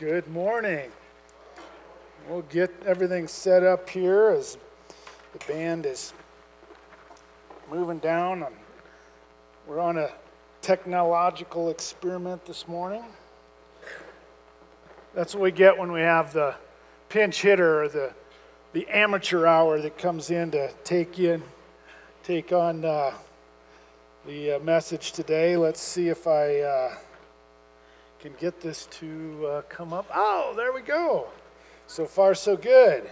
Good morning. We'll get everything set up here as the band is moving down. And we're on a technological experiment this morning. That's what we get when we have the pinch hitter or the, the amateur hour that comes in to take in, take on uh, the uh, message today. Let's see if I. Uh, can get this to uh, come up. Oh, there we go. So far, so good.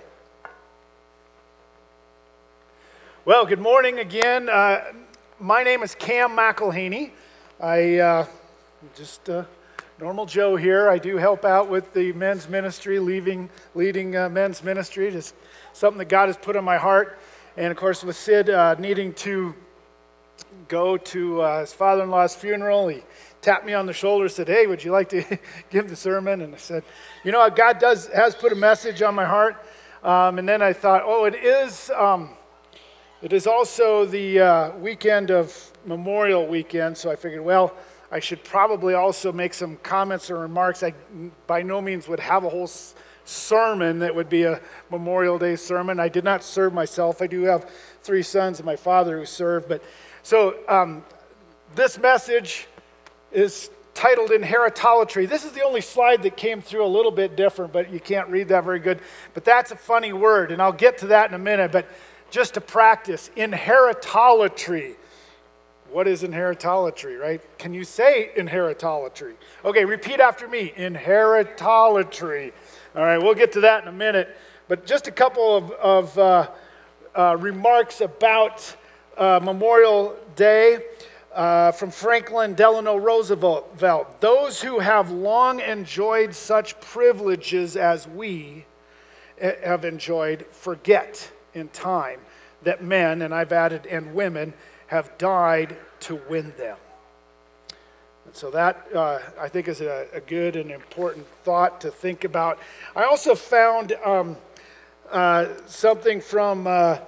Well, good morning again. Uh, my name is Cam McElhaney. I uh, just uh, normal Joe here. I do help out with the men's ministry, leaving, leading uh, men's ministry. Just something that God has put on my heart. And of course, with Sid uh, needing to go to uh, his father-in-law's funeral, he tapped me on the shoulder, and said, Hey, would you like to give the sermon? And I said, You know, God does, has put a message on my heart. Um, and then I thought, Oh, it is, um, it is also the uh, weekend of Memorial Weekend. So I figured, well, I should probably also make some comments or remarks. I by no means would have a whole sermon that would be a Memorial Day sermon. I did not serve myself. I do have three sons and my father who served. But so um, this message is titled Inheritology. This is the only slide that came through a little bit different, but you can't read that very good. But that's a funny word, and I'll get to that in a minute. But just to practice, inheritology. What is inheritology, right? Can you say inheritology? Okay, repeat after me inheritology. All right, we'll get to that in a minute. But just a couple of, of uh, uh, remarks about uh, Memorial Day uh, from Franklin Delano Roosevelt Those who have long enjoyed such privileges as we eh, have enjoyed forget in time that men, and I've added, and women have died to win them. And so that, uh, I think, is a, a, good and important thought to think about. I also found um, uh, something from uh,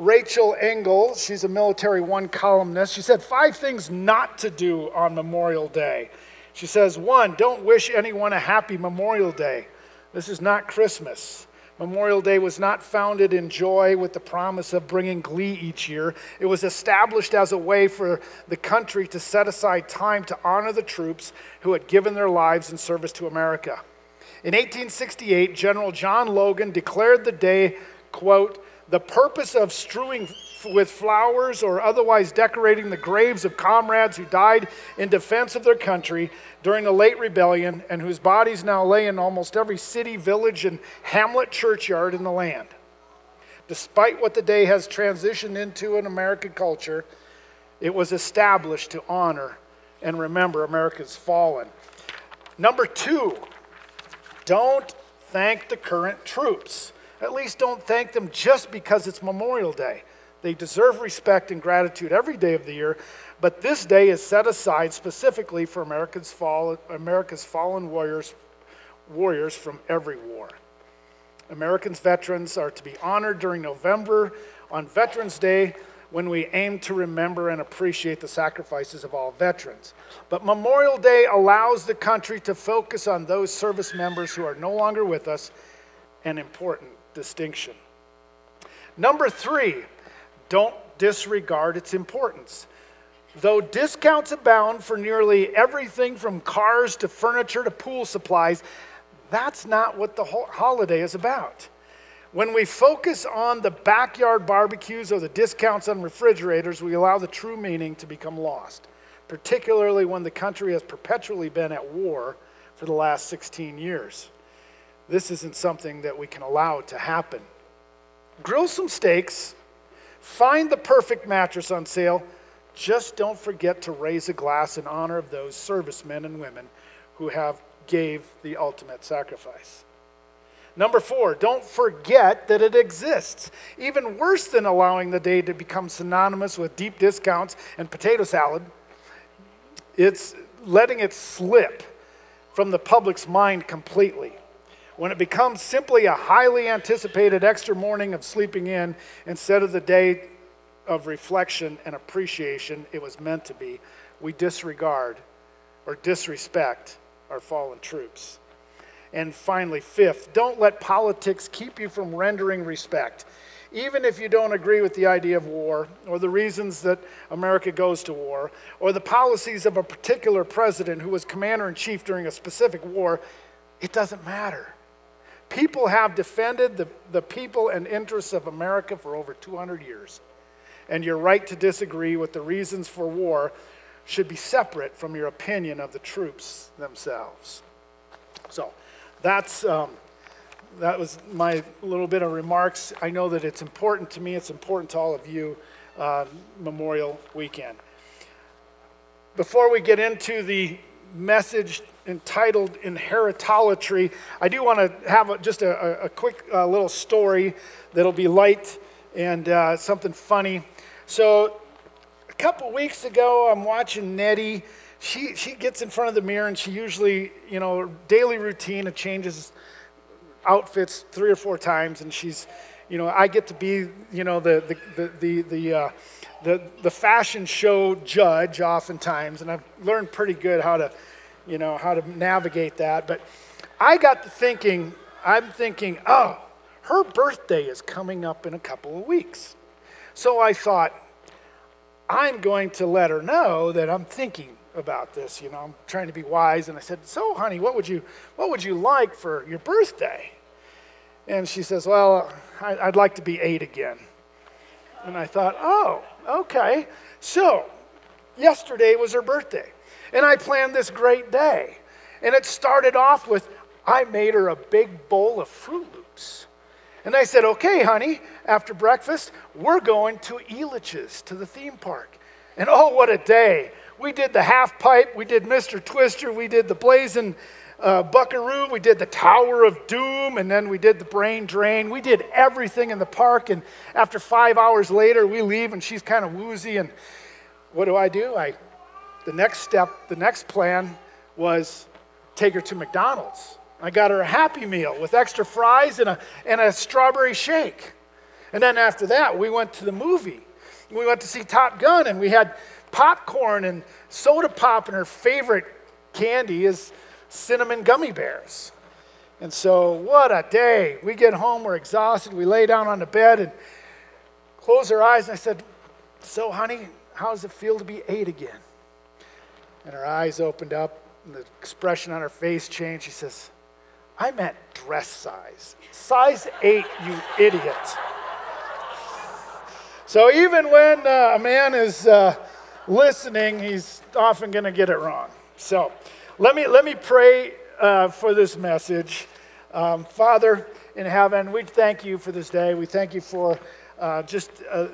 Rachel Engel, she's a Military One columnist. She said five things not to do on Memorial Day. She says, one, don't wish anyone a happy Memorial Day. This is not Christmas. Memorial Day was not founded in joy with the promise of bringing glee each year. It was established as a way for the country to set aside time to honor the troops who had given their lives in service to America. In 1868, General John Logan declared the day, quote, the purpose of strewing with flowers or otherwise decorating the graves of comrades who died in defense of their country during the late rebellion and whose bodies now lay in almost every city, village, and hamlet churchyard in the land. Despite what the day has transitioned into in American culture, it was established to honor and remember America's fallen. Number two, don't thank the current troops. At least don't thank them just because it's Memorial Day. They deserve respect and gratitude every day of the year, but this day is set aside specifically for America's, fall, America's fallen warriors, warriors from every war. Americans veterans are to be honored during November on Veterans Day when we aim to remember and appreciate the sacrifices of all veterans. But Memorial Day allows the country to focus on those service members who are no longer with us and important distinction. Number three, don't disregard its importance. Though discounts abound for nearly everything from cars to furniture to pool supplies, that's not what the holiday is about. When we focus on the backyard barbecues or the discounts on refrigerators, we allow the true meaning to become lost, particularly when the country has perpetually been at war for the last 16 years. This isn't something that we can allow to happen. Grill some steaks, find the perfect mattress on sale. Just don't forget to raise a glass in honor of those servicemen and women who have gave the ultimate sacrifice. Number four, don't forget that it exists. Even worse than allowing the day to become synonymous with deep discounts and potato salad, it's letting it slip from the public's mind completely when it becomes simply a highly anticipated extra morning of sleeping in instead of the day of reflection and appreciation it was meant to be, we disregard or disrespect our fallen troops. And finally, fifth, don't let politics keep you from rendering respect. Even if you don't agree with the idea of war, or the reasons that America goes to war, or the policies of a particular president who was commander in chief during a specific war, it doesn't matter. People have defended the, the people and interests of America for over 200 years. And your right to disagree with the reasons for war should be separate from your opinion of the troops themselves. So that's, um, that was my little bit of remarks. I know that it's important to me, it's important to all of you, uh, Memorial Weekend. Before we get into the message entitled Inheritolatry, I do want to have a, just a, a quick uh, little story that'll be light and uh, something funny. So, a couple weeks ago, I'm watching Nettie. She, she gets in front of the mirror and she usually, you know, daily routine, it changes outfits three or four times. And she's, you know, I get to be, you know, the, the, the, the, the uh, the, the fashion show judge oftentimes, and I've learned pretty good how to, you know, how to navigate that. But I got to thinking, I'm thinking, oh, her birthday is coming up in a couple of weeks. So I thought, I'm going to let her know that I'm thinking about this. You know, I'm trying to be wise. And I said, so honey, what would you, what would you like for your birthday? And she says, well, I'd like to be eight again. And I thought, oh, okay. So, yesterday was her birthday. And I planned this great day. And it started off with I made her a big bowl of Froot Loops. And I said, okay, honey, after breakfast, we're going to Elitch's, to the theme park. And oh, what a day. We did the half pipe, we did Mr. Twister, we did the blazing uh, Buckaroo, we did the Tower of Doom, and then we did the Brain Drain. We did everything in the park. And after five hours later, we leave, and she's kind of woozy. And what do I do? I, the next step, the next plan was take her to McDonald's. I got her a Happy Meal with extra fries and a, and a strawberry shake. And then after that, we went to the movie. We went to see Top Gun, and we had popcorn and soda pop, and her favorite candy is cinnamon gummy bears. And so, what a day. We get home, we're exhausted, we lay down on the bed and close our eyes. And I said, So, honey, how does it feel to be eight again? And her eyes opened up, and the expression on her face changed. She says, I meant dress size. Size eight, you idiot. So, even when uh, a man is uh, listening, he's often going to get it wrong. So, let me, let me pray uh, for this message. Um, Father in heaven, we thank you for this day. We thank you for uh, just uh,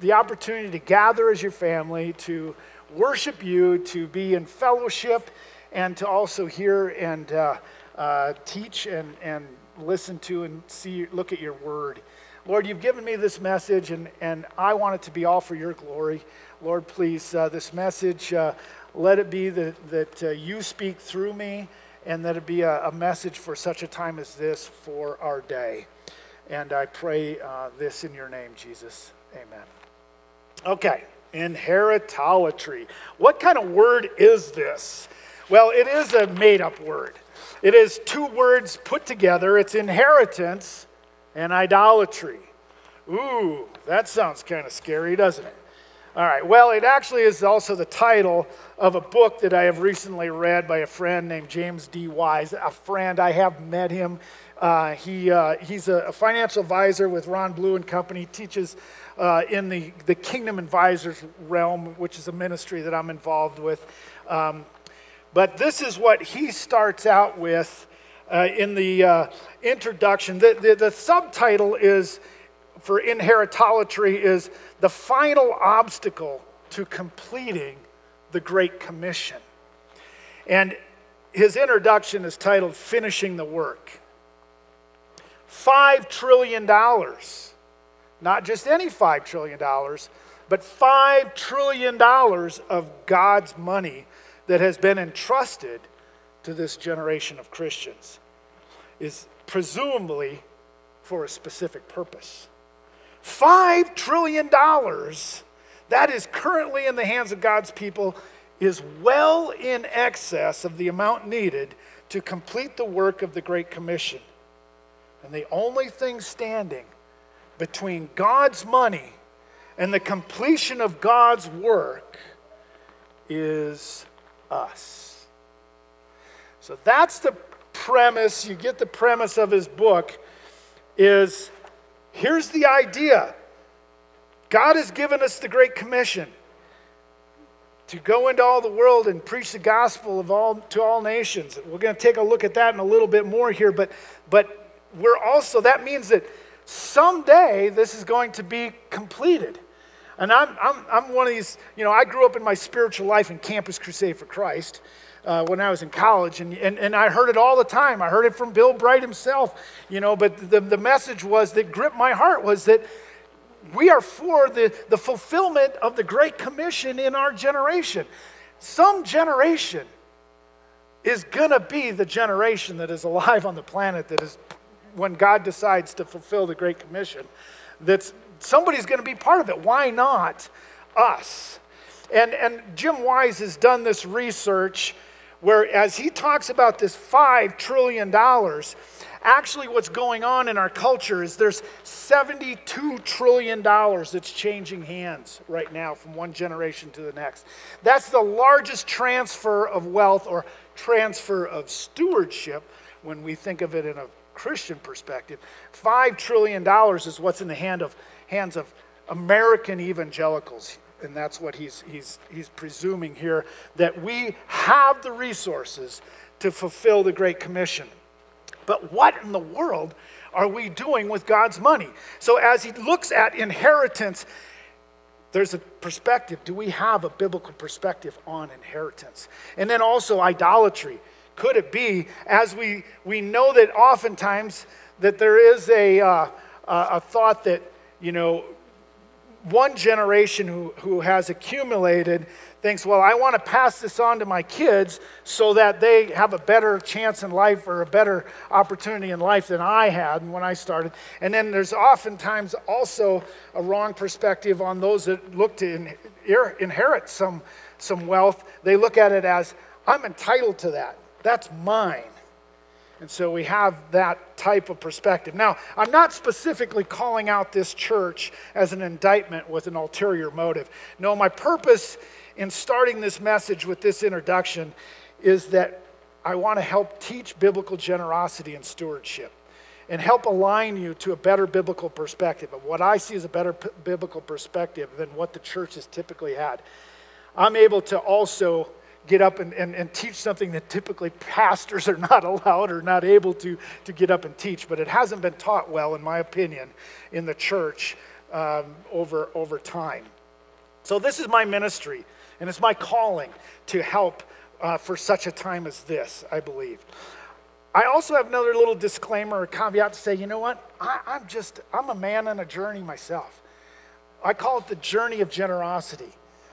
the opportunity to gather as your family, to worship you, to be in fellowship, and to also hear and uh, uh, teach and, and listen to and see, look at your word. Lord, you've given me this message, and, and I want it to be all for your glory. Lord, please, uh, this message, uh, let it be that, that uh, you speak through me and that it be a, a, message for such a time as this for our day. And I pray uh, this in your name, Jesus. Amen. Okay, inheritology. What kind of word is this? Well, it is a made up word. It is two words put together it's inheritance and idolatry. Ooh, that sounds kind of scary, doesn't it? All right, well, it actually is also the title of a book that I have recently read by a friend named James D. Wise. A friend, I have met him. Uh, he, uh, he's a, financial advisor with Ron Blue and Company, teaches uh, in the, the Kingdom Advisors realm, which is a ministry that I'm involved with. Um, but this is what he starts out with uh, in the uh, introduction. The, the, the subtitle is for inheritology is the final obstacle to completing the Great Commission. And his introduction is titled Finishing the Work. $5 trillion, not just any $5 trillion, but $5 trillion of God's money that has been entrusted to this generation of Christians is presumably for a specific purpose. $5 trillion that is currently in the hands of God's people is well in excess of the amount needed to complete the work of the Great Commission. And the only thing standing between God's money and the completion of God's work is us. So that's the premise. You get the premise of his book is here's the idea. God has given us the great commission to go into all the world and preach the gospel of all to all nations. We're going to take a look at that in a little bit more here, but but we're also that means that someday this is going to be completed. And I'm, I'm, I'm one of these, you know, I grew up in my spiritual life in Campus Crusade for Christ uh, when I was in college, and, and, and I heard it all the time. I heard it from Bill Bright himself, you know, but the, the message was that gripped my heart was that we are for the, the fulfillment of the Great Commission in our generation. Some generation is going to be the generation that is alive on the planet that is when God decides to fulfill the Great Commission. that somebody's going to be part of it. Why not us? And, and Jim Wise has done this research where, as he talks about this $5 trillion, actually what's going on in our culture is there's $72 trillion that's changing hands right now from one generation to the next. That's the largest transfer of wealth or transfer of stewardship when we think of it in a Christian perspective. $5 trillion is what's in the hand of hands of American evangelicals. And that's what he's, he's, he's presuming here that we have the resources to fulfill the Great Commission. But what in the world are we doing with God's money? So, as he looks at inheritance, there's a perspective. Do we have a biblical perspective on inheritance? And then also idolatry. Could it be, as we, we know that oftentimes that there is a, uh, a thought that you know, one generation who, who has accumulated thinks, well, I want to pass this on to my kids so that they have a better chance in life or a better opportunity in life than I had when I started. And then there's oftentimes also a wrong perspective on those that look to inherit some, some wealth. They look at it as, I'm entitled to that, that's mine. And so we have that type of perspective. Now, I'm not specifically calling out this church as an indictment with an ulterior motive. No, my purpose in starting this message with this introduction is that I want to help teach biblical generosity and stewardship and help align you to a better biblical perspective of what I see as a better p- biblical perspective than what the church has typically had. I'm able to also get up and, and, and teach something that typically pastors are not allowed or not able to, to get up and teach. But it hasn't been taught well, in my opinion, in the church um, over, over time. So, this is my ministry, and it's my calling to help uh, for such a time as this, I believe. I also have another little disclaimer or caveat to say, you know what? I, I'm just, I'm a man on a journey myself. I call it the journey of generosity.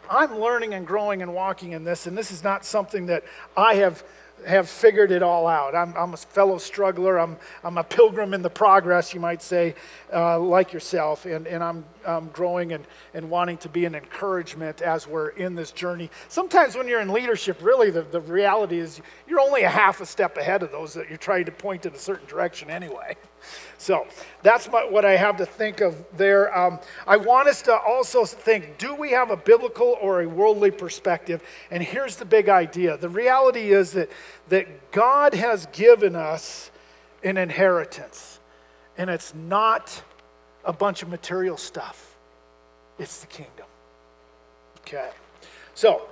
I'm learning and growing and walking in this, and this is not something that I have have figured it all out. I'm, I'm a fellow struggler. I'm, I'm a pilgrim in the progress, you might say, uh, like yourself. And, and I'm, I'm growing and, and wanting to be an encouragement as we're in this journey. Sometimes when you're in leadership, really, the, the reality is you're only a half a step ahead of those that you're trying to point in a certain direction anyway. So that's my, what I have to think of there. Um, I want us to also think do we have a biblical or a worldly perspective? And here's the big idea the reality is that, that God has given us an inheritance, and it's not a bunch of material stuff, it's the kingdom. Okay. So,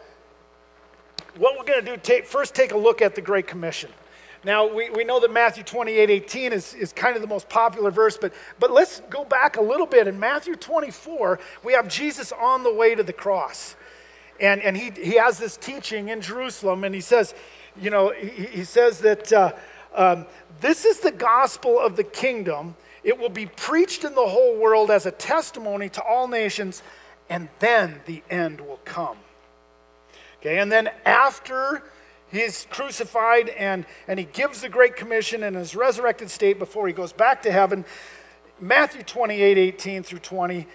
what we're going to do, take, first take a look at the Great Commission. Now, we, we know that Matthew 28 18 is, is kind of the most popular verse, but, but let's go back a little bit. In Matthew 24, we have Jesus on the way to the cross. And, and he, he has this teaching in Jerusalem, and he says, you know, he, he says that uh, um, this is the gospel of the kingdom. It will be preached in the whole world as a testimony to all nations, and then the end will come. Okay, and then after He's crucified and, and he gives the Great Commission in his resurrected state before he goes back to heaven. Matthew 28 18 through 20.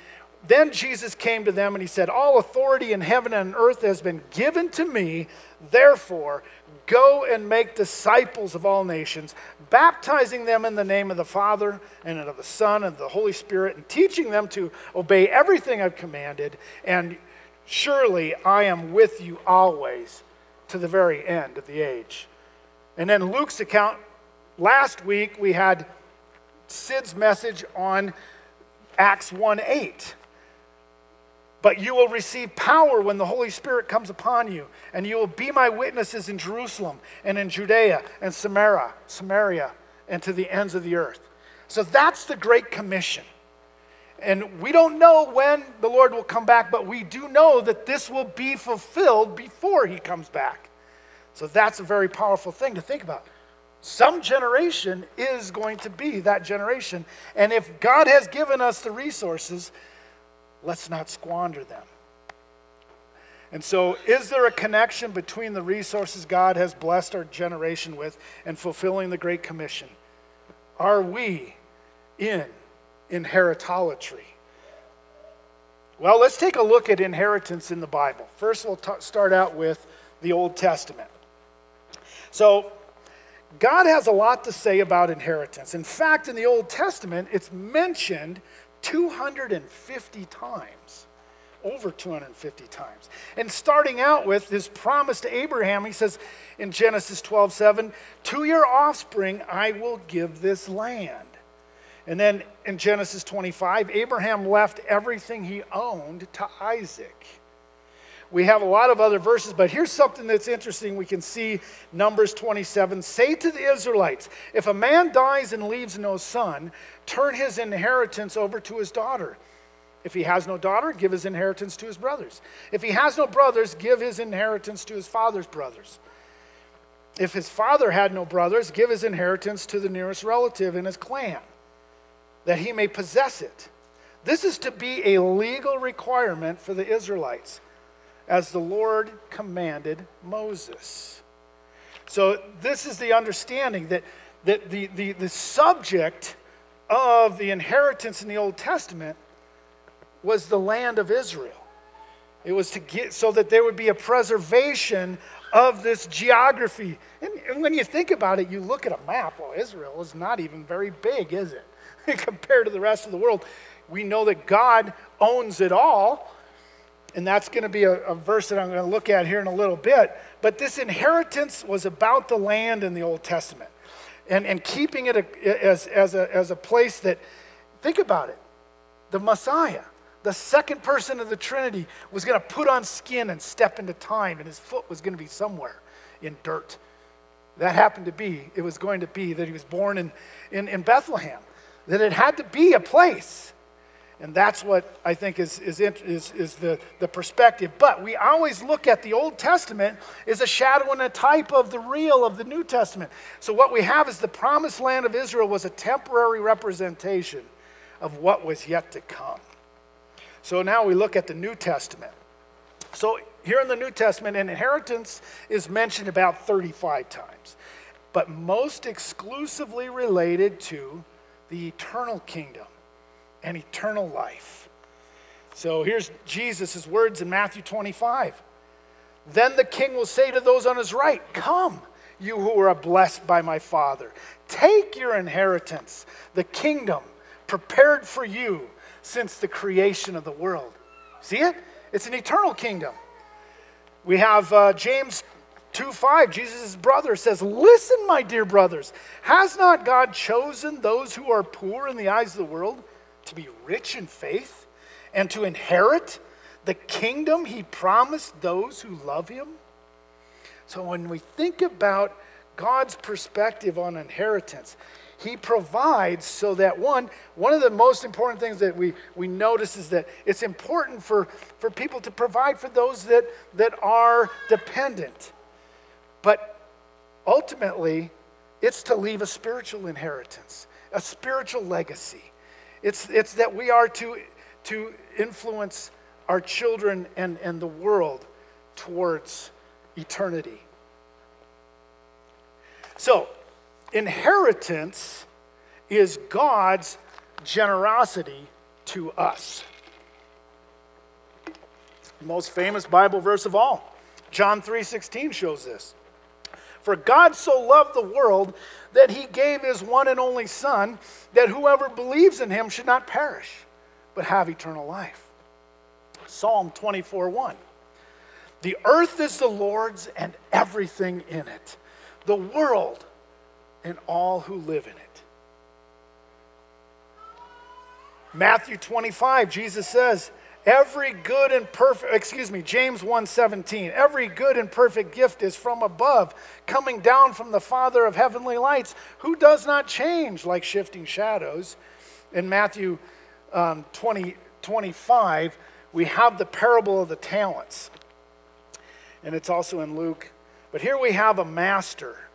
Then Jesus came to them and he said, All authority in heaven and earth has been given to me. Therefore, Go and make disciples of all nations, baptizing them in the name of the Father and of the Son and the Holy Spirit, and teaching them to obey everything I've commanded. And surely I am with you always to the very end of the age. And then Luke's account, last week we had Sid's message on Acts 1 8. But you will receive power when the Holy Spirit comes upon you, and you will be my witnesses in Jerusalem and in Judea and Samaria, Samaria, and to the ends of the earth. So that's the Great Commission. And we don't know when the Lord will come back, but we do know that this will be fulfilled before he comes back. So that's a very powerful thing to think about. Some generation is going to be that generation. And if God has given us the resources, let's not squander them. And so, is there a connection between the resources God has blessed our generation with and fulfilling the Great Commission? Are we in inheritology? Well, let's take a look at inheritance in the Bible. First, we'll t- start out with the Old Testament. So, God has a lot to say about inheritance. In fact, in the Old Testament, it's mentioned 250 times. Over 250 times. And starting out with his promise to Abraham, he says in Genesis 12 7, To your offspring I will give this land. And then in Genesis 25, Abraham left everything he owned to Isaac. We have a lot of other verses, but here's something that's interesting. We can see Numbers 27 Say to the Israelites, if a man dies and leaves no son, turn his inheritance over to his daughter. If he has no daughter, give his inheritance to his brothers. If he has no brothers, give his inheritance to his father's brothers. If his father had no brothers, give his inheritance to the nearest relative in his clan, that he may possess it. This is to be a legal requirement for the Israelites as the Lord commanded Moses. So, this is the understanding that, that the, the, the subject of the inheritance in the Old Testament was the land of Israel. It was to get so that there would be a preservation of this geography. And, and, when you think about it, you look at a map, well, Israel is not even very big, is it? Compared to the rest of the world. We know that God owns it all, and that's going to be a, a, verse that I'm going to look at here in a little bit. But this inheritance was about the land in the Old Testament and, and keeping it a, as, as, a, as a place that, think about it, the Messiah, the second person of the Trinity, was going to put on skin and step into time, and his foot was going to be somewhere in dirt. That happened to be, it was going to be that he was born in, in, in Bethlehem, that it had to be a place and that's what I think is, is, is, is the, the perspective. But we always look at the Old Testament as a shadow and a type of the real of the New Testament. So what we have is the promised land of Israel was a temporary representation of what was yet to come. So now we look at the New Testament. So here in the New Testament, an inheritance is mentioned about 35 times, but most exclusively related to the eternal kingdom and eternal life. So here's Jesus' words in Matthew 25. Then the king will say to those on his right, Come, you who are blessed by my Father. Take your inheritance, the kingdom prepared for you since the creation of the world. See it? It's an eternal kingdom. We have uh, James 2 5, Jesus' brother says, Listen, my dear brothers, has not God chosen those who are poor in the eyes of the world to be rich in faith and to inherit the kingdom he promised those who love him? So when we think about God's perspective on inheritance, he provides so that one one of the most important things that we, we notice is that it's important for, for people to provide for those that, that are dependent but ultimately it's to leave a spiritual inheritance a spiritual legacy it's, it's that we are to, to influence our children and, and the world towards eternity. So, inheritance is God's generosity to us. The most famous Bible verse of all, John 3:16 shows this. For God so loved the world that he gave his one and only Son, that whoever believes in him should not perish, but have eternal life. Psalm 24 1. The earth is the Lord's and everything in it, the world and all who live in it. Matthew 25, Jesus says, Every good and perfect, excuse me, James 1:17. Every good and perfect gift is from above, coming down from the Father of heavenly lights, who does not change like shifting shadows. In Matthew um, 20, 25, we have the parable of the talents. And it's also in Luke. But here we have a master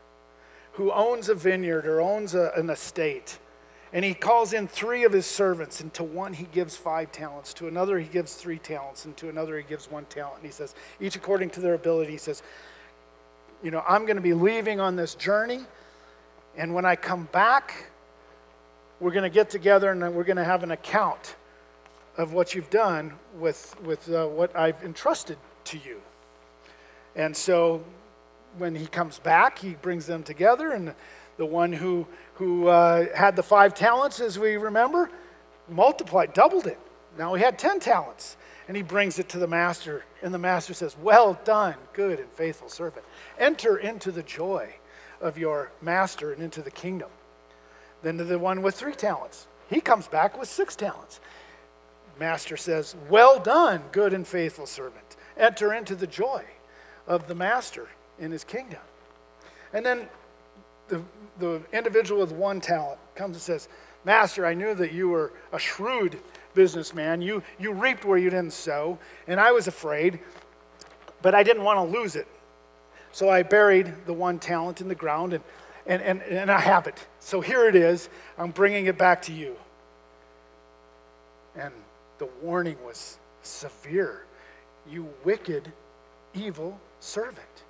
who owns a vineyard or owns a, an estate. And he calls in three of his servants, and to one he gives five talents, to another he gives three talents, and to another he gives one talent. And he says, each according to their ability, he says, You know, I'm going to be leaving on this journey, and when I come back, we're going to get together and we're going to have an account of what you've done with, with uh, what I've entrusted to you. And so when he comes back, he brings them together, and the one who, who uh, had the five talents, as we remember, multiplied, doubled it. Now he had 10 talents. And he brings it to the master, and the master says, Well done, good and faithful servant. Enter into the joy of your master and into the kingdom. Then to the one with three talents, he comes back with six talents. Master says, Well done, good and faithful servant. Enter into the joy of the master in his kingdom. And then the, the individual with one talent comes and says, Master, I knew that you were a shrewd businessman. You, you reaped where you didn't sow, and I was afraid, but I didn't want to lose it. So I buried the one talent in the ground, and, and, and, and I have it. So here it is. I'm bringing it back to you. And the warning was severe. You wicked, evil servant.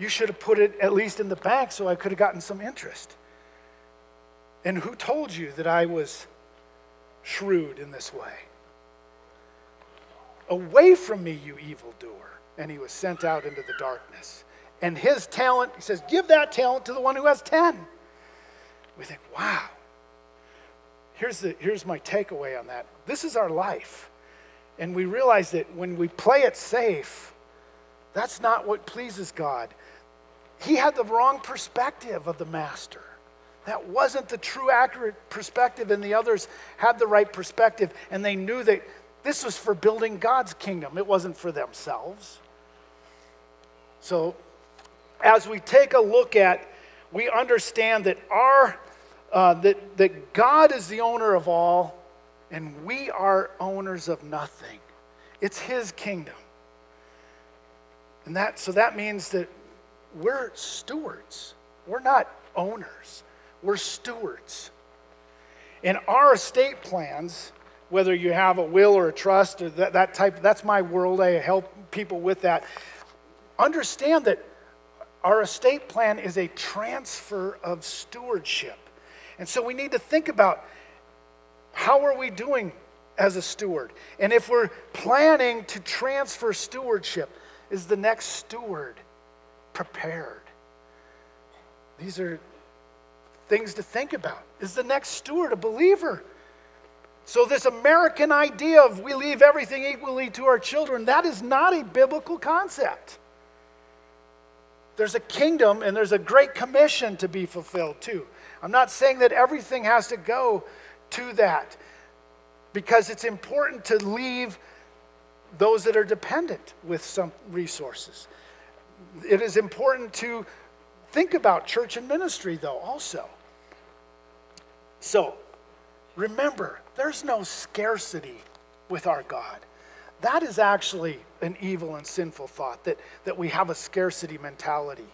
You should have put it at least in the bank so I could have gotten some interest. And who told you that I was shrewd in this way? Away from me, you evildoer. And he was sent out into the darkness. And his talent, he says, give that talent to the one who has 10. We think, wow. Here's, the, here's my takeaway on that. This is our life. And we realize that when we play it safe, that's not what pleases God he had the wrong perspective of the master. That wasn't the true, accurate perspective, and the others had the right perspective, and they knew that this was for building God's kingdom, it wasn't for themselves. So, as we take a look at, we understand that our uh, that, that God is the owner of all, and we are owners of nothing. It's His kingdom. And that, so that means that we're stewards. We're not owners, we're stewards. In our estate plans, whether you have a will or a trust or that, that type, that's my world. I help people with that. Understand that our estate plan is a transfer of stewardship. And so we need to think about how are we doing as a steward? And if we're planning to transfer stewardship, is the next steward prepared. These are things to think about. Is the next steward a believer? So, this American idea of we leave everything equally to our children, that is not a biblical concept. There's a kingdom and there's a great commission to be fulfilled too. I'm not saying that everything has to go to that because it's important to leave those that are dependent with some resources it is important to think about church and ministry, though, also. So, remember, there's no scarcity with our God. That is actually an evil and sinful thought, that, that we have a scarcity mentality.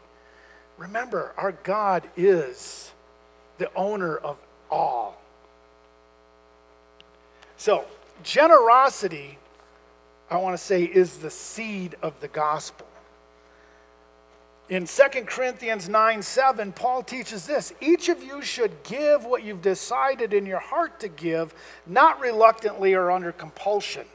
Remember, our God is the owner of all. So, generosity, I want to say, is the seed of the gospel. In 2 Corinthians 9 7, Paul teaches this each of you should give what you've decided in your heart to give, not reluctantly or under compulsion,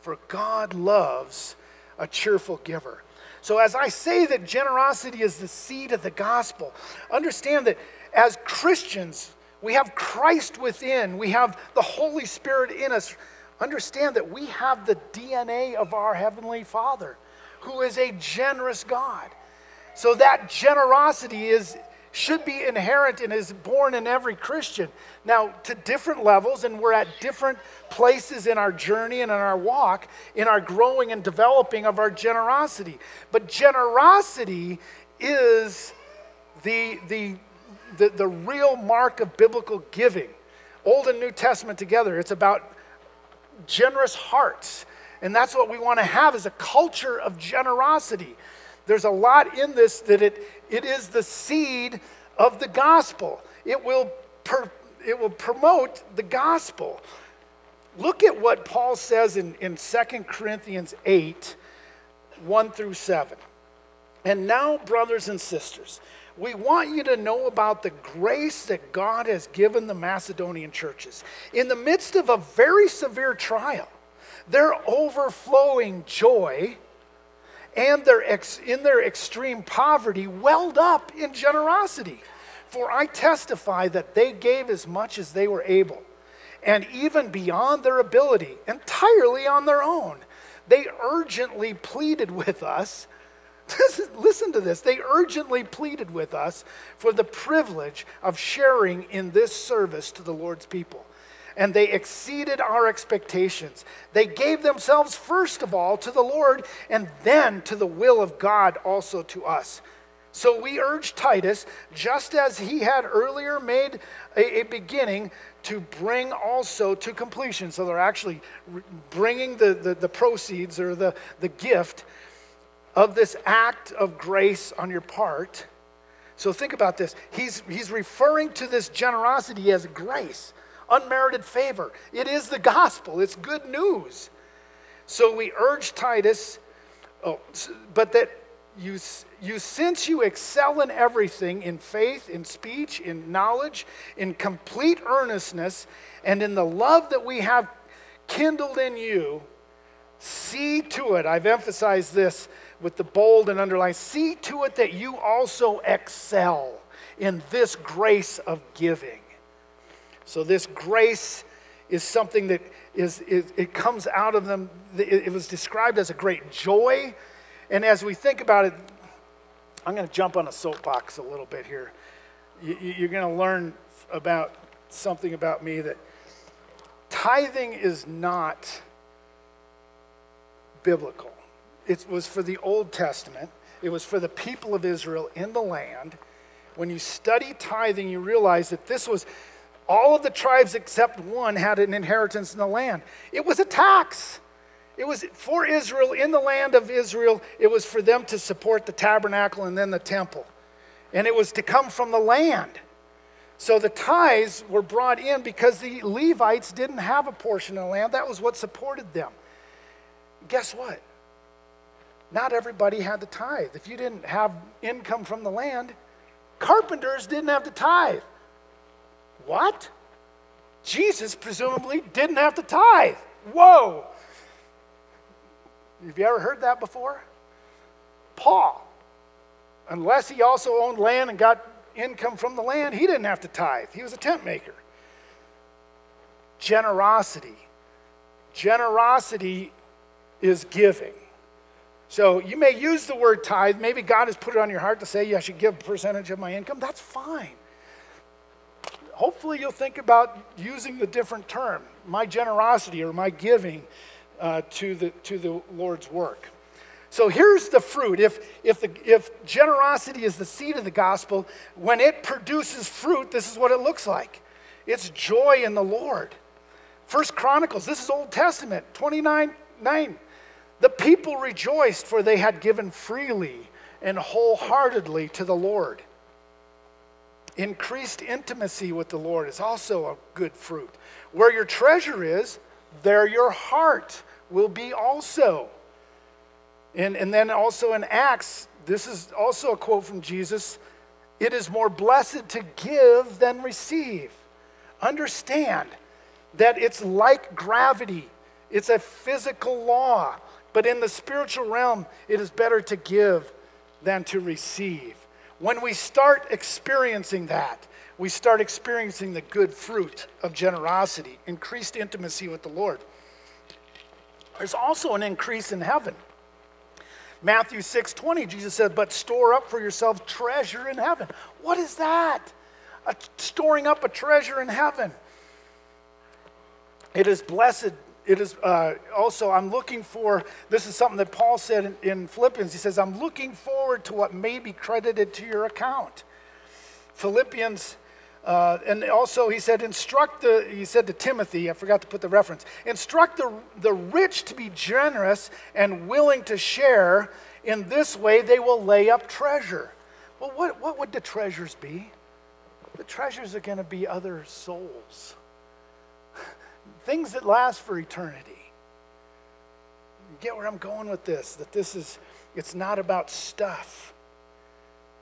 for God loves a cheerful giver. So, as I say that generosity is the seed of the gospel, understand that as Christians, we have Christ within, we have the Holy Spirit in us. Understand that we have the DNA of our Heavenly Father, who is a generous God. So, that generosity is should be inherent and is born in every Christian. Now, to different levels, and we're at different places in our journey and in our walk, in our growing and developing of our generosity. But generosity is the, the, the, the real mark of biblical giving. Old and New Testament together, it's about generous hearts. And that's what we want to have is a culture of generosity there's a lot in this that it, it is the seed of the gospel. It will, per, it will promote the gospel. Look at what Paul says in, in 2 Corinthians 8 1 through 7. And now, brothers and sisters, we want you to know about the grace that God has given the Macedonian churches. In the midst of a very severe trial, their overflowing joy and their ex, in their extreme poverty welled up in generosity. For I testify that they gave as much as they were able, and even beyond their ability, entirely on their own. They urgently pleaded with us. Listen to this. They urgently pleaded with us for the privilege of sharing in this service to the Lord's people and they exceeded our expectations. They gave themselves first of all to the Lord and then to the will of God also to us. So we urge Titus, just as he had earlier made a, a beginning, to bring also to completion. So they're actually bringing the, the, the proceeds or the, the gift of this act of grace on your part. So think about this. He's, he's referring to this generosity as grace unmerited favor. It is the gospel, it's good news. So we urge Titus, oh, but that you, you, since you excel in everything, in faith, in speech, in knowledge, in complete earnestness, and in the love that we have kindled in you, see to it, I've emphasized this with the bold and underlined, see to it that you also excel in this grace of giving. So this grace is something that is, is it comes out of them. It, was described as a great joy. And as we think about it, I'm going to jump on a soapbox a little bit here. You, you're going to learn about something about me that tithing is not biblical. It was for the Old Testament, it was for the people of Israel in the land. When you study tithing, you realize that this was all of the tribes except one had an inheritance in the land. It was a tax. It was for Israel in the land of Israel. It was for them to support the tabernacle and then the temple. And it was to come from the land. So the tithes were brought in because the Levites didn't have a portion of the land. That was what supported them. Guess what? Not everybody had the tithe. If you didn't have income from the land, carpenters didn't have the tithe. What? Jesus presumably didn't have to tithe. Whoa. Have you ever heard that before? Paul, unless he also owned land and got income from the land, he didn't have to tithe. He was a tent maker. Generosity. Generosity is giving. So you may use the word tithe. Maybe God has put it on your heart to say, yeah, I should give a percentage of my income. That's fine hopefully you'll think about using the different term, my generosity or my giving uh, to, the, to the Lord's work. So here's the fruit. If, if, the, if generosity is the seed of the gospel, when it produces fruit, this is what it looks like it's joy in the Lord. First Chronicles, this is Old Testament, 29 9. The people rejoiced, for they had given freely and wholeheartedly to the Lord. Increased intimacy with the Lord is also a good fruit. Where your treasure is, there your heart will be also. And, and then also in Acts, this is also a quote from Jesus it is more blessed to give than receive. Understand that it's like gravity, it's a physical law. But in the spiritual realm, it is better to give than to receive. When we start experiencing that, we start experiencing the good fruit of generosity, increased intimacy with the Lord. There's also an increase in heaven. Matthew 6 20, Jesus said, But store up for yourself treasure in heaven. What is that? A, storing up a treasure in heaven. It is blessed. It is uh, also, I'm looking for, this is something that Paul said in, in Philippians. He says, I'm looking forward to what may be credited to your account. Philippians uh, and also, he said, instruct the, he said to Timothy, I forgot to put the reference, instruct the, the rich to be generous and willing to share. In this way, they will lay up treasure. Well, what, what would the treasures be? The treasures are going to be other souls, things that last for eternity. You get where I'm going with this? That this is, it's not about stuff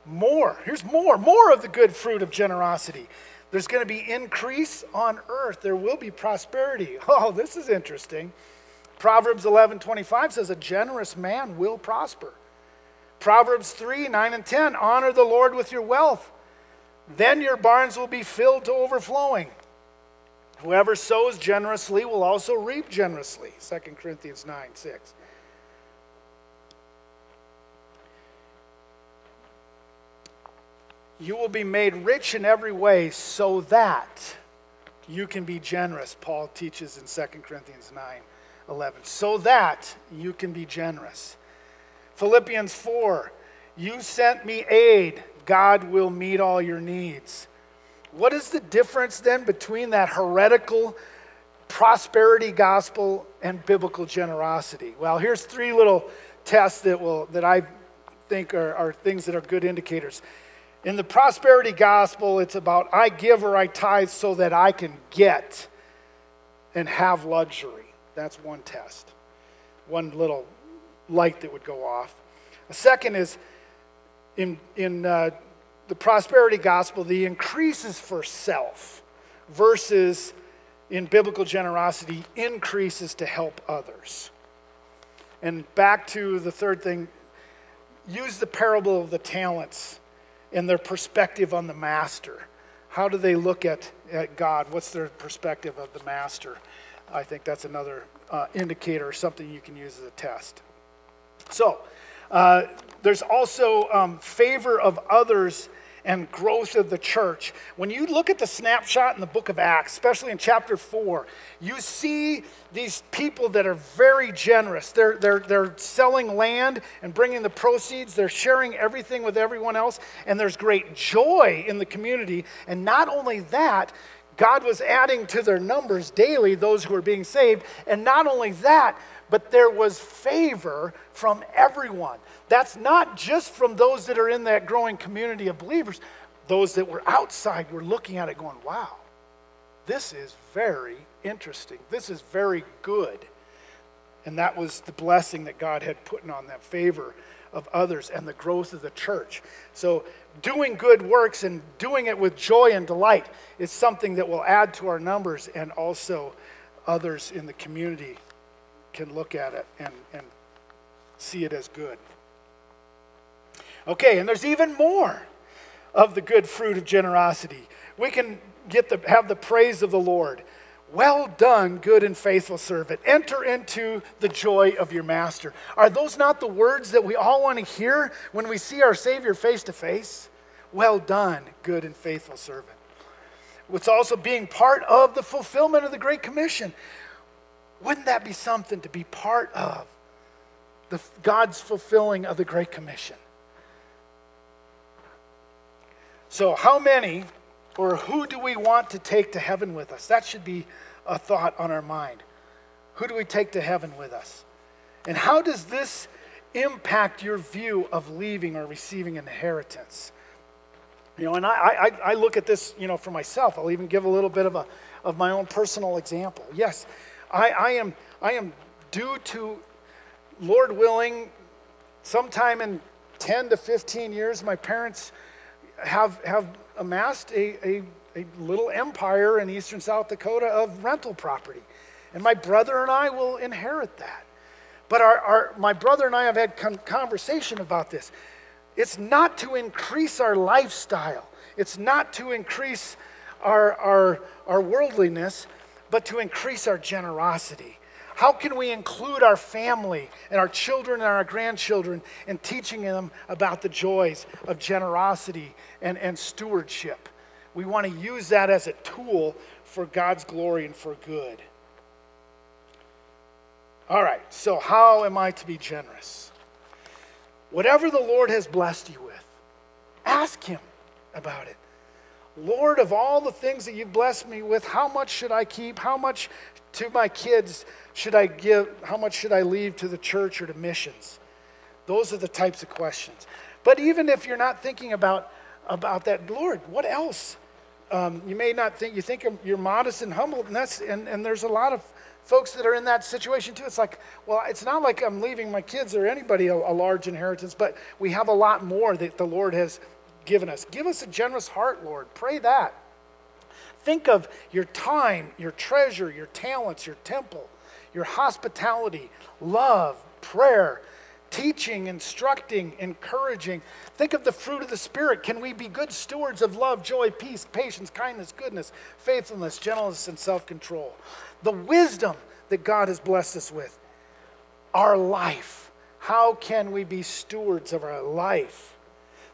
more. Here's more, more of the good fruit of generosity. There's going to be increase on earth. There will be prosperity. Oh, this is interesting. Proverbs 11 25 says, A generous man will prosper. Proverbs 3 9 and 10 honor the Lord with your wealth. Then your barns will be filled to overflowing. Whoever sows generously will also reap generously. 2 Corinthians 9 6. You will be made rich in every way so that you can be generous, Paul teaches in 2 Corinthians 9 11. So that you can be generous. Philippians 4 You sent me aid, God will meet all your needs. What is the difference then between that heretical prosperity gospel and biblical generosity? Well, here's three little tests that, will, that I think are, are things that are good indicators. In the prosperity gospel, it's about I give or I tithe so that I can get and have luxury. That's one test, one little light that would go off. A second is in, in uh, the prosperity gospel, the increases for self versus in biblical generosity, increases to help others. And back to the third thing use the parable of the talents and their perspective on the master. How do they look at, at God? What's their perspective of the master? I think that's another uh, indicator, something you can use as a test. So, uh, there's also um, favor of others and growth of the church. When you look at the snapshot in the book of Acts, especially in chapter 4, you see these people that are very generous. They're, they're, they're selling land and bringing the proceeds, they're sharing everything with everyone else, and there's great joy in the community. And not only that, God was adding to their numbers daily those who were being saved. And not only that, but there was favor from everyone. That's not just from those that are in that growing community of believers. Those that were outside were looking at it going, wow, this is very interesting. This is very good. And that was the blessing that God had put on that favor of others and the growth of the church. So, doing good works and doing it with joy and delight is something that will add to our numbers, and also others in the community can look at it and, and see it as good. Okay, and there's even more of the good fruit of generosity. We can get the, have the praise of the Lord. Well done, good and faithful servant. Enter into the joy of your master. Are those not the words that we all want to hear when we see our Savior face to face? Well done, good and faithful servant. It's also being part of the fulfillment of the Great Commission. Wouldn't that be something to be part of? The, God's fulfilling of the Great Commission. So, how many or who do we want to take to heaven with us? That should be a thought on our mind. Who do we take to heaven with us? And how does this impact your view of leaving or receiving an inheritance? You know, and I, I, I look at this, you know, for myself. I'll even give a little bit of, a, of my own personal example. Yes, I, I, am, I am due to, Lord willing, sometime in 10 to 15 years, my parents have, have amassed a, a, a little empire in eastern South Dakota of rental property. And my brother and I will inherit that. But our, our, my brother and I have had con- conversation about this. It's not to increase our lifestyle, it's not to increase our, our, our worldliness, but to increase our generosity. How can we include our family and our children and our grandchildren in teaching them about the joys of generosity and, and stewardship? We want to use that as a tool for God's glory and for good. All right, so how am I to be generous? Whatever the Lord has blessed you with, ask Him about it. Lord, of all the things that you've blessed me with, how much should I keep? How much to my kids should I give? How much should I leave to the church or to missions? Those are the types of questions. But even if you're not thinking about, about that, Lord, what else? Um, you may not think, you think you're modest and humble, and, that's, and, and there's a lot of folks that are in that situation too. It's like, well, it's not like I'm leaving my kids or anybody a, a large inheritance, but we have a lot more that the Lord has given us. Give us a generous heart, Lord. Pray that. Think of your time, your treasure, your talents, your temple, your hospitality, love, prayer, teaching, instructing, encouraging. Think of the fruit of the Spirit. Can we be good stewards of love, joy, peace, patience, kindness, goodness, faithfulness, gentleness, and self control? The wisdom that God has blessed us with. Our life. How can we be stewards of our life?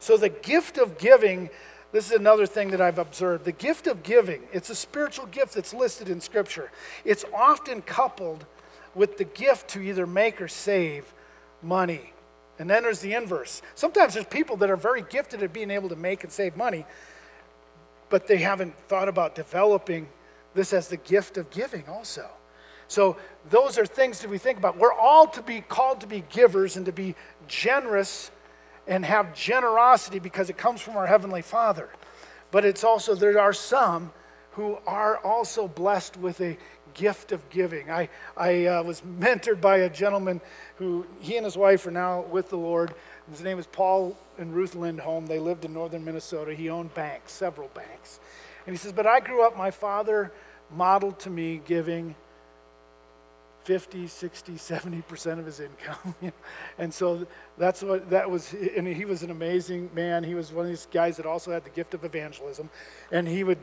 So, the gift of giving, this is another thing that I've observed. The gift of giving, it's a spiritual gift that's listed in Scripture. It's often coupled with the gift to either make or save money. And then there's the inverse. Sometimes there's people that are very gifted at being able to make and save money, but they haven't thought about developing this as the gift of giving also. So those are things that we think about. We're all to be called to be givers and to be generous and have generosity because it comes from our Heavenly Father. But it's also, there are some who are also blessed with a gift of giving. I, I uh, was mentored by a gentleman who, he and his wife are now with the Lord. His name is Paul and Ruth Lindholm. They lived in northern Minnesota. He owned banks, several banks. And he says, But I grew up, my father modeled to me giving 50, 60, 70% of his income. and so that's what that was. And he was an amazing man. He was one of these guys that also had the gift of evangelism. And he would,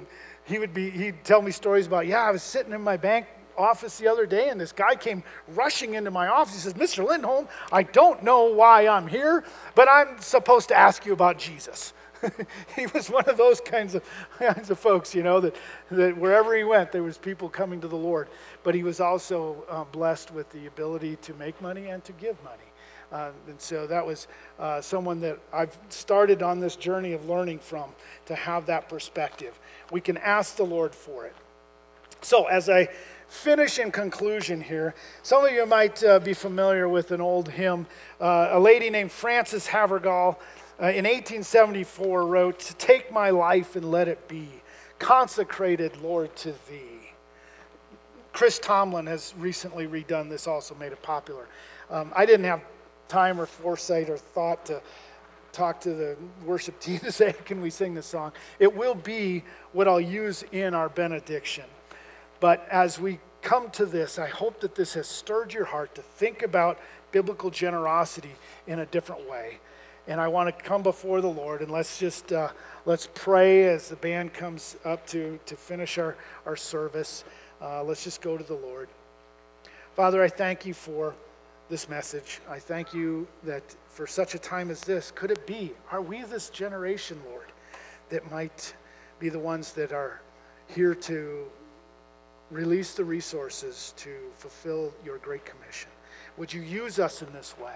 he would be, he'd tell me stories about, yeah, I was sitting in my bank office the other day and this guy came rushing into my office. He says, Mr. Lindholm, I don't know why I'm here, but I'm supposed to ask you about Jesus. he was one of those kinds of, kinds of folks, you know, that, that wherever he went, there was people coming to the Lord. But he was also uh, blessed with the ability to make money and to give money. Uh, and so that was uh, someone that I've started on this journey of learning from to have that perspective. We can ask the Lord for it. So, as I finish in conclusion here, some of you might uh, be familiar with an old hymn. Uh, a lady named Frances Havergal uh, in 1874 wrote, Take my life and let it be consecrated, Lord, to thee. Chris Tomlin has recently redone this, also made it popular. Um, I didn't have time or foresight or thought to talk to the worship team to say, Can we sing this song? It will be what I'll use in our benediction. But as we come to this, I hope that this has stirred your heart to think about biblical generosity in a different way and I want to come before the Lord and let's just uh, let's pray as the band comes up to to finish our our service. Uh, let's just go to the Lord. Father, I thank you for this message. I thank you that for such a time as this, could it be? Are we this generation, Lord, that might be the ones that are here to release the resources to fulfill your great commission? Would you use us in this way?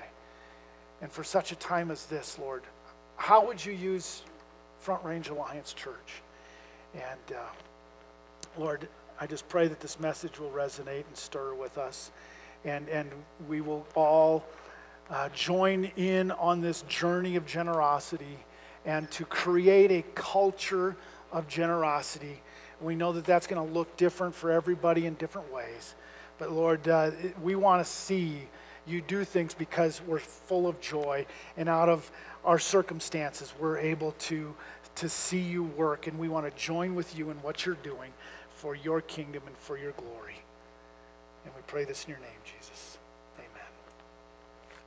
And for such a time as this, Lord, how would you use Front Range Alliance Church? And uh, Lord, I just pray that this message will resonate and stir with us. And, and we will all uh, join in on this journey of generosity and to create a culture of generosity. We know that that's going to look different for everybody in different ways. But Lord, uh, we want to see you do things because we're full of joy and out of our circumstances we're able to to see you work and we want to join with you in what you're doing for your kingdom and for your glory. And we pray this in your name jesus